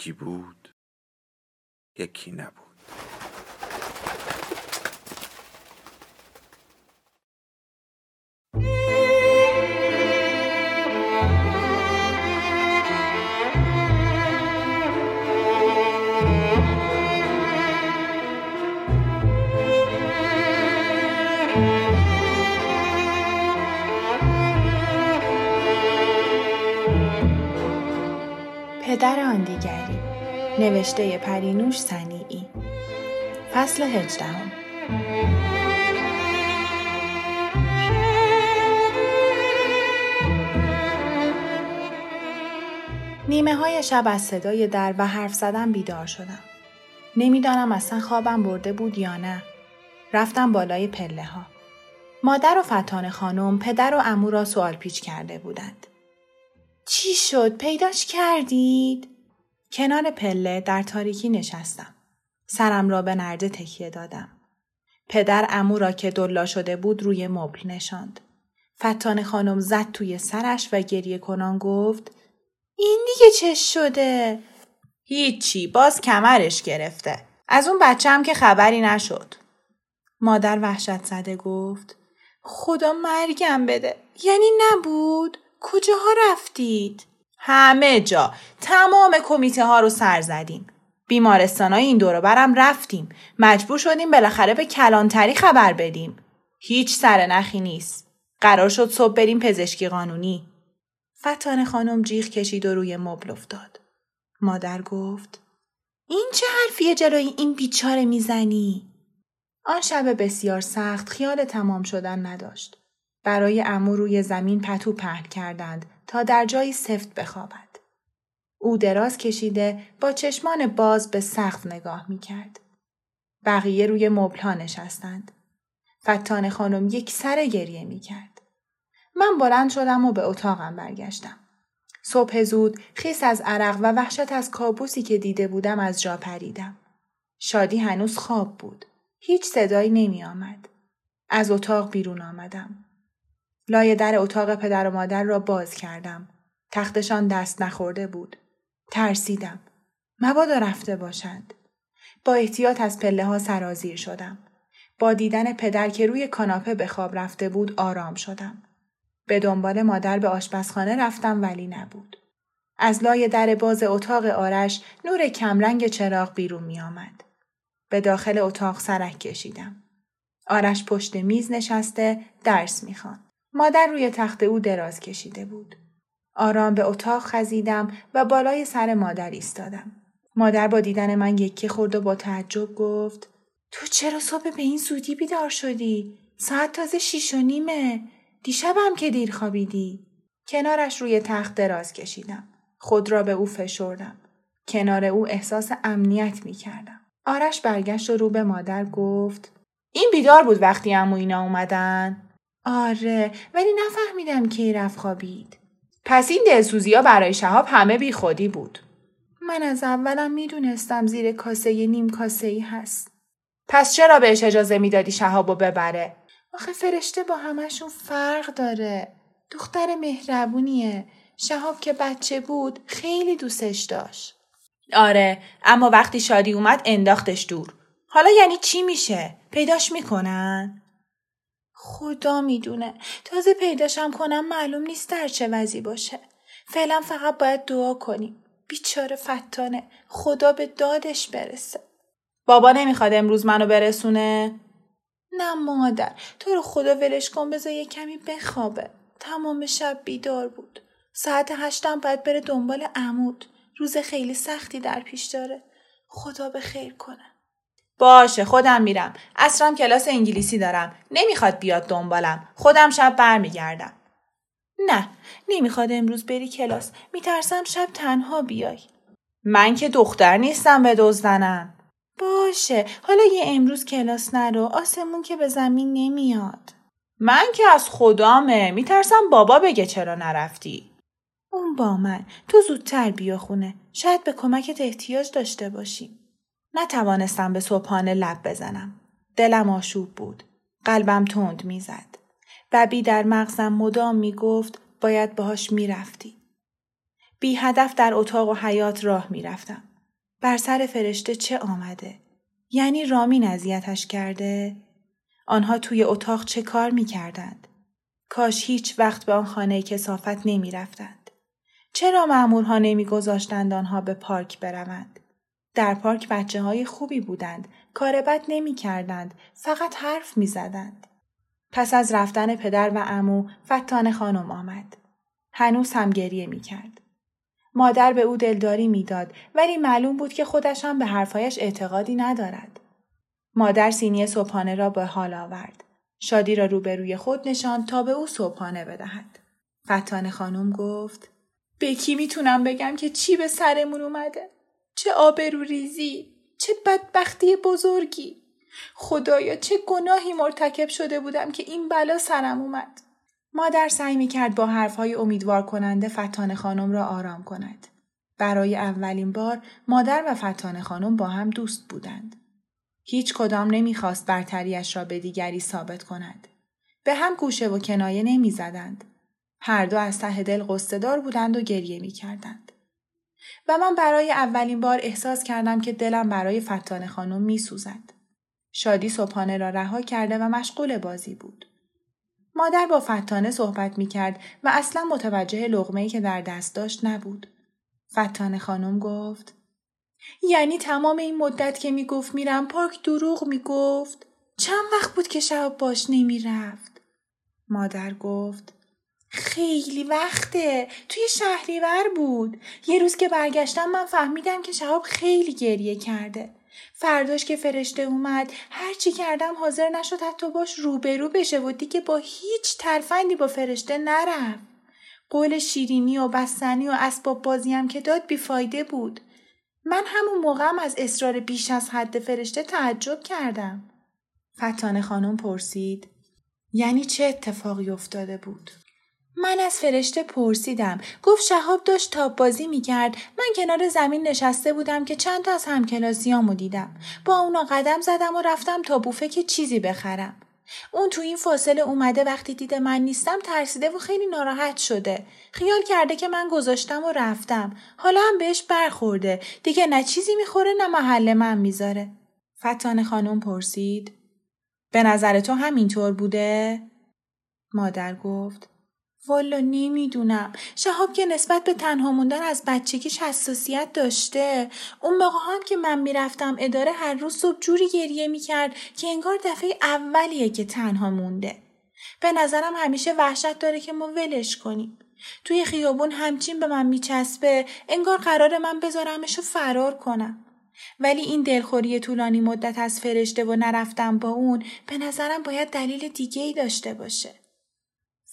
یکی بود یکی نبود. پدر آن دیگری. نوشته پرینوش سنیعی فصل هجدهم نیمه های شب از صدای در و حرف زدن بیدار شدم. نمی‌دانم اصلا خوابم برده بود یا نه. رفتم بالای پله ها. مادر و فتان خانم پدر و امو را سوال پیچ کرده بودند. چی شد؟ پیداش کردید؟ کنار پله در تاریکی نشستم. سرم را به نرده تکیه دادم. پدر امو را که دلا شده بود روی مبل نشاند. فتان خانم زد توی سرش و گریه کنان گفت این دیگه چه شده؟ هیچی باز کمرش گرفته. از اون هم که خبری نشد. مادر وحشت زده گفت خدا مرگم بده. یعنی نبود؟ کجاها رفتید؟ همه جا. تمام کمیته ها رو سر زدیم. بیمارستان های این دورو برم رفتیم. مجبور شدیم بالاخره به کلانتری خبر بدیم. هیچ سر نخی نیست. قرار شد صبح بریم پزشکی قانونی. فتان خانم جیغ کشید و روی مبل افتاد. مادر گفت این چه حرفیه جلوی این بیچاره می‌زنی؟ آن شب بسیار سخت خیال تمام شدن نداشت. برای امو روی زمین پتو پهن کردند تا در جایی سفت بخوابد. او دراز کشیده با چشمان باز به سقف نگاه می کرد. بقیه روی مبلها نشستند. فتان خانم یک سر گریه می کرد. من بلند شدم و به اتاقم برگشتم. صبح زود خیس از عرق و وحشت از کابوسی که دیده بودم از جا پریدم. شادی هنوز خواب بود. هیچ صدایی نمی آمد. از اتاق بیرون آمدم. لای در اتاق پدر و مادر را باز کردم. تختشان دست نخورده بود. ترسیدم. مبادا رفته باشند. با احتیاط از پله ها سرازیر شدم. با دیدن پدر که روی کاناپه به خواب رفته بود آرام شدم. به دنبال مادر به آشپزخانه رفتم ولی نبود. از لای در باز اتاق آرش نور کمرنگ چراغ بیرون می آمد. به داخل اتاق سرک کشیدم. آرش پشت میز نشسته درس می‌خوان. مادر روی تخت او دراز کشیده بود. آرام به اتاق خزیدم و بالای سر مادر ایستادم. مادر با دیدن من یکی خورد و با تعجب گفت تو چرا صبح به این زودی بیدار شدی؟ ساعت تازه شیش و نیمه. دیشبم که دیر خوابیدی. کنارش روی تخت دراز کشیدم. خود را به او فشردم. کنار او احساس امنیت می کردم. آرش برگشت و رو به مادر گفت این بیدار بود وقتی امو اینا اومدن؟ آره ولی نفهمیدم کی رفت خوابید. پس این دلسوزی ها برای شهاب همه بی خودی بود. من از اولم می‌دونستم زیر کاسه نیم کاسه ای هست. پس چرا بهش اجازه می‌دادی شهابو ببره؟ آخه فرشته با همشون فرق داره. دختر مهربونیه. شهاب که بچه بود خیلی دوستش داشت. آره اما وقتی شادی اومد انداختش دور. حالا یعنی چی میشه؟ پیداش می‌کنن؟ خدا می‌دونه. تازه پیداشم کنم معلوم نیست در چه وضعی باشه. فعلا فقط باید دعا کنیم. بیچاره فتانه. خدا به دادش برسه. بابا نمی‌خواد امروز منو برسونه؟ نه مادر. تو رو خدا ولش کن بذار یه کمی بخوابه. تمام شب بیدار بود. ساعت هشتم باید بره دنبال عمود. روز خیلی سختی در پیش داره. خدا به خیر کنه. باشه خودم میرم. اصرم کلاس انگلیسی دارم. نمی‌خواد بیاد دنبالم. خودم شب برمیگردم. نه نمی‌خواد امروز بری کلاس. میترسم شب تنها بیای. من که دختر نیستم به دزدنم. باشه حالا یه امروز کلاس نرو. آسمون که به زمین نمیاد. من که از خدامه. میترسم بابا بگه چرا نرفتی. اون با من. تو زودتر بیا خونه. شاید به کمکت احتیاج داشته باشیم. نتوانستم به صبحانه لب بزنم. دلم آشوب بود. قلبم تند می‌زد. ببی در مغزم مدام می‌گفت باید باهاش می‌رفتی. بی هدف در اتاق و حیات راه می‌رفتم. بر سر فرشته چه آمده؟ یعنی رامین اذیتش کرده؟ آنها توی اتاق چه کار می‌کردند؟ کاش هیچ وقت به آن خانه کسافت نمی رفتند. چرا معمورها نمی گذاشتند آنها به پارک بروند؟ در پارک بچه های خوبی بودند. کار بد نمی کردند. فقط حرف می زدند. پس از رفتن پدر و امو فتان خانم آمد. هنوز هم گریه می کرد. مادر به او دلداری می‌داد ولی معلوم بود که خودش هم به حرفایش اعتقادی ندارد. مادر سینی صبحانه را به حال آورد. شادی را روبروی خود نشاند تا به او صبحانه بدهد. فتان خانم گفت به کی می‌تونم بگم که چی به سرمون اومده؟ چه آبرو ریزی؟ چه بدبختی بزرگی؟ خدایا چه گناهی مرتکب شده بودم که این بلا سرم اومد. مادر سعی می کرد با حرفهای امیدوار کننده فتان خانم را آرام کند. برای اولین بار مادر و فتان خانم با هم دوست بودند. هیچ کدام نمی‌خواست برتریش را به دیگری ثابت کند. به هم گوشه و کنایه نمی زدند. هر دو از ته دل قصدار بودند و گریه می کردند. و من برای اولین بار احساس کردم که دلم برای فتان خانم می سوزد. شادی صبحانه را رها کرده و مشغول بازی بود. مادر با فتانه صحبت می کرد و اصلا متوجه لغمه‌ای که در دست داشت نبود. فتانه خانم گفت یعنی تمام این مدت که می‌گفت میرم پارک دروغ می‌گفت چند وقت بود که شهاب باش نمی‌رفت مادر گفت خیلی وقته. توی شهریور بود. یه روز که برگشتم من فهمیدم که شهاب خیلی گریه کرده. فرداش که فرشته اومد هرچی کردم حاضر نشد حتی باش روبرو بشه و دیگه با هیچ ترفندی با فرشته نرفت. قول شیرینی و بستنی و اسباب بازیم که داد بیفایده بود. من همون موقعم از اصرار بیش از حد فرشته تعجب کردم. فتان خانم پرسید یعنی چه اتفاقی افتاده بود؟ من از فرشته پرسیدم. گفت شهاب داشت تاب بازی می کرد. من کنار زمین نشسته بودم که چند تا از همکلاسیامو دیدم. با اونا قدم زدم و رفتم تا بوفه که چیزی بخرم. اون تو این فاصله اومده وقتی دیده من نیستم ترسیده و خیلی ناراحت شده. خیال کرده که من گذاشتم و رفتم. حالا هم بهش برخورده. دیگه نه چیزی می‌خوره نه محل من می‌ذاره. فتان خانم پرسید. به نظر تو همینطور بوده؟ مادر گفت. والا نمی‌دونم. شهاب که نسبت به تنها موندن از بچگیش حساسیت داشته. اون موقع هم که من می‌رفتم اداره هر روز صبح جوری گریه می‌کرد که انگار دفعه اولیه که تنها مونده. به نظرم همیشه وحشت داره که ما ولش کنیم. توی خیابون همچین به من میچسبه انگار قرار من بذارمش و فرار کنم. ولی این دلخوری طولانی مدت از فرشته و نرفتم با اون به نظرم باید دلیل دیگه ای داشته باشه.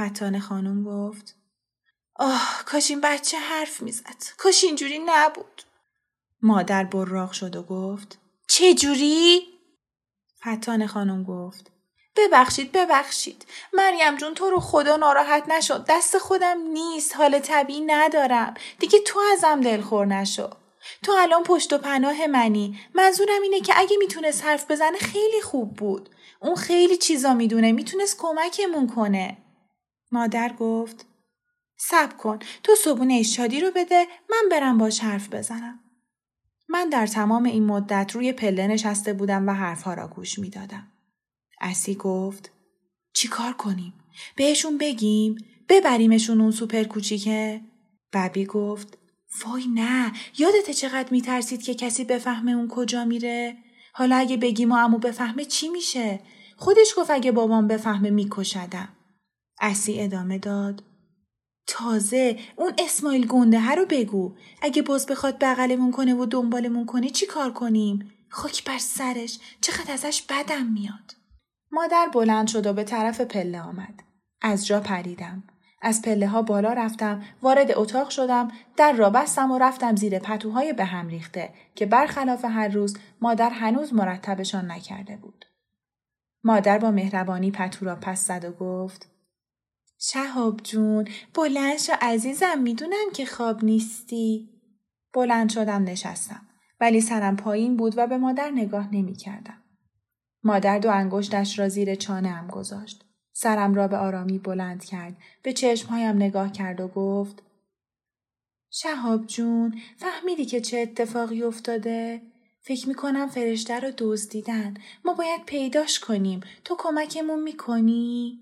فتان خانم گفت. آه کاش این بچه حرف می‌زد. کاش اینجوری نبود. مادر براق شد و گفت. چه جوری؟ فتان خانم گفت. ببخشید ببخشید. مریم جون تو رو خدا ناراحت نشد دست خودم نیست. حال طبیعی ندارم. دیگه تو ازم دلخور نشو. تو الان پشت و پناه منی. منظورم اینه که اگه می‌تونست حرف بزنه خیلی خوب بود. اون خیلی چیزا می‌دونه. می‌تونست کمکمون کنه. مادر گفت سب کن تو صبونه شادی رو بده من برم باش حرف بزنم. من در تمام این مدت روی پله نشسته بودم و حرفها را گوش می دادم. اسی گفت چی کار کنیم؟ بهشون بگیم؟ ببریمشون اون سوپر کوچیکه؟ ببی گفت وای نه یادت چقدر میترسید که کسی بفهمه اون کجا میره؟ حالا اگه بگیم و امو بفهمه چی میشه؟ خودش گفت اگه بابام بفهمه میکشدم. اسی ادامه داد. تازه اون اسماعیل گنده رو بگو. اگه باز بخواد بغلمون کنه و دنبالمون کنه چی کار کنیم؟ خاک بر سرش. چقدر ازش بدم میاد. مادر بلند شد و به طرف پله آمد. از جا پریدم. از پله ها بالا رفتم، وارد اتاق شدم، در را بستم و رفتم زیر پتوهای به هم ریخته که برخلاف هر روز مادر هنوز مرتبشان نکرده بود. مادر با مهربانی پتو را پس زد و گفت شهاب جون بلند شو عزیزم می‌دونم که خواب نیستی. بلند شدم نشستم ولی سرم پایین بود و به مادر نگاه نمی کردم. مادر دو انگشتش را زیر چانه هم گذاشت. سرم را به آرامی بلند کرد. به چشمهایم نگاه کرد و گفت شهاب جون فهمیدی که چه اتفاقی افتاده؟ فکر می‌کنم فرشته رو دزدیدن. ما باید پیداش کنیم. تو کمکمون می‌کنی؟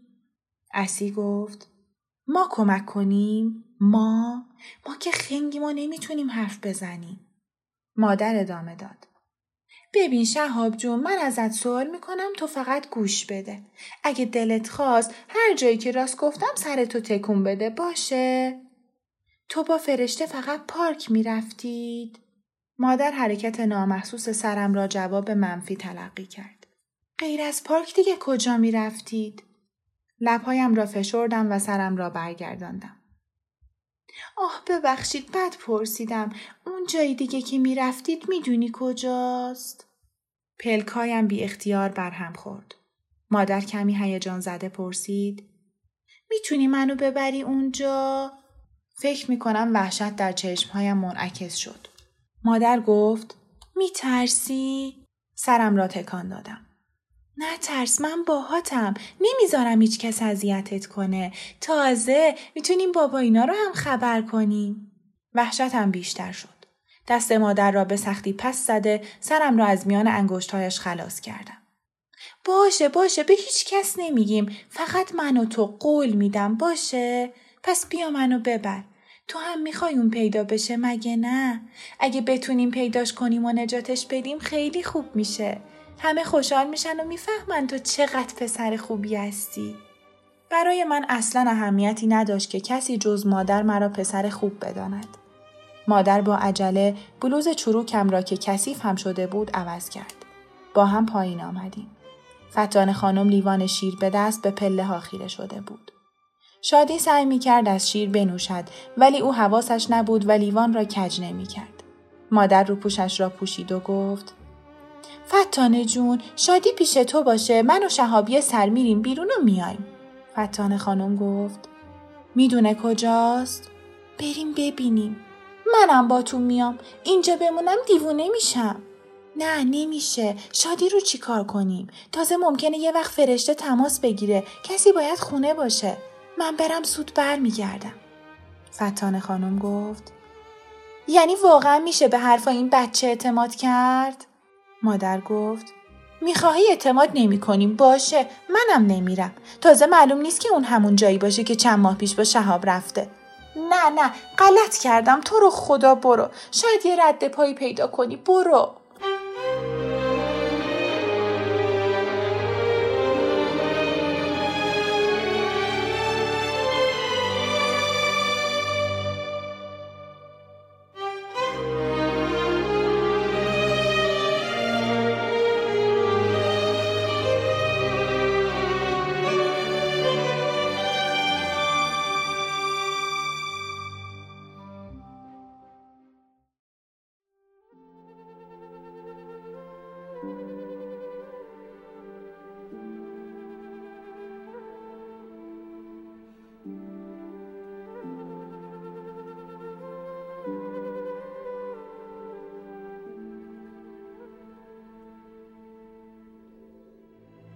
اسی گفت ما کمک کنیم؟ ما؟ ما که خنگی ما نمی‌تونیم حرف بزنیم. مادر ادامه داد. ببین شهاب جون من ازت سوال می‌کنم تو فقط گوش بده. اگه دلت خواست هر جایی که راست گفتم سرتو تکون بده باشه؟ تو با فرشته فقط پارک می‌رفتید؟ مادر حرکت نامحسوس سرم را جواب منفی تلقی کرد. غیر از پارک دیگه کجا می‌رفتید؟ لبهایم را فشردم و سرم را برگرداندم. آه ببخشید بد پرسیدم اون جایی دیگه که می‌رفتید می‌دونی کجاست؟ پلکایم بی اختیار برهم خورد. مادر کمی هیجان زده پرسید می‌تونی منو ببری اونجا؟ فکر می‌کنم وحشت در چشمهایم منعکس شد. مادر گفت میترسی؟ سرم را تکان دادم. نه ترس من باهاتم. نمی‌ذارم هیچ کس اذیتت کنه. تازه می‌تونیم بابا اینا رو هم خبر کنیم. وحشتم بیشتر شد. دست مادر را به سختی پس زده سرم را از میان انگشتهایش خلاص کردم. باشه باشه به هیچ کس نمیگیم. فقط من و تو قول میدم. باشه؟ پس بیا منو ببر. تو هم می‌خوای اون پیدا بشه؟ مگه نه؟ اگه بتونیم پیداش کنیم و نجاتش بدیم خیلی خوب میشه. همه خوشحال میشن و می‌فهمن تو چقدر پسر خوبی هستی. برای من اصلا اهمیتی نداشت که کسی جز مادر مرا پسر خوب بداند. مادر با عجله بلوز چروکم را که کثیف هم شده بود عوض کرد. با هم پایین آمدیم. فتان خانم لیوان شیر به دست به پله ها خیره شده بود. شادی سعی می کرد از شیر بنوشد ولی او حواسش نبود و لیوان را کج نمی کرد. مادر رو پوشش را پوشید و گفت فتانه جون شادی پیش تو باشه. من و شهابی سر میریم بیرون و میایم. فتانه خانم گفت. می‌دونه کجاست؟ بریم ببینیم. منم با تو میام. اینجا بمونم دیوونه میشم. نه نمیشه. شادی رو چیکار کنیم؟ تازه ممکنه یه وقت فرشته تماس بگیره. کسی باید خونه باشه. من برم سود بر میگردم. فتانه خانم گفت. یعنی واقعا میشه به حرفا این بچه اعتماد کرد؟ مادر گفت می‌خواهی اعتماد نمی کنیم باشه. منم نمیرم. تازه معلوم نیست که اون همون جایی باشه که چند ماه پیش با شهاب رفته. نه نه. غلط کردم. تو رو خدا برو. شاید یه رد پایی پیدا کنی. برو.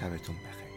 شبتون بخیر.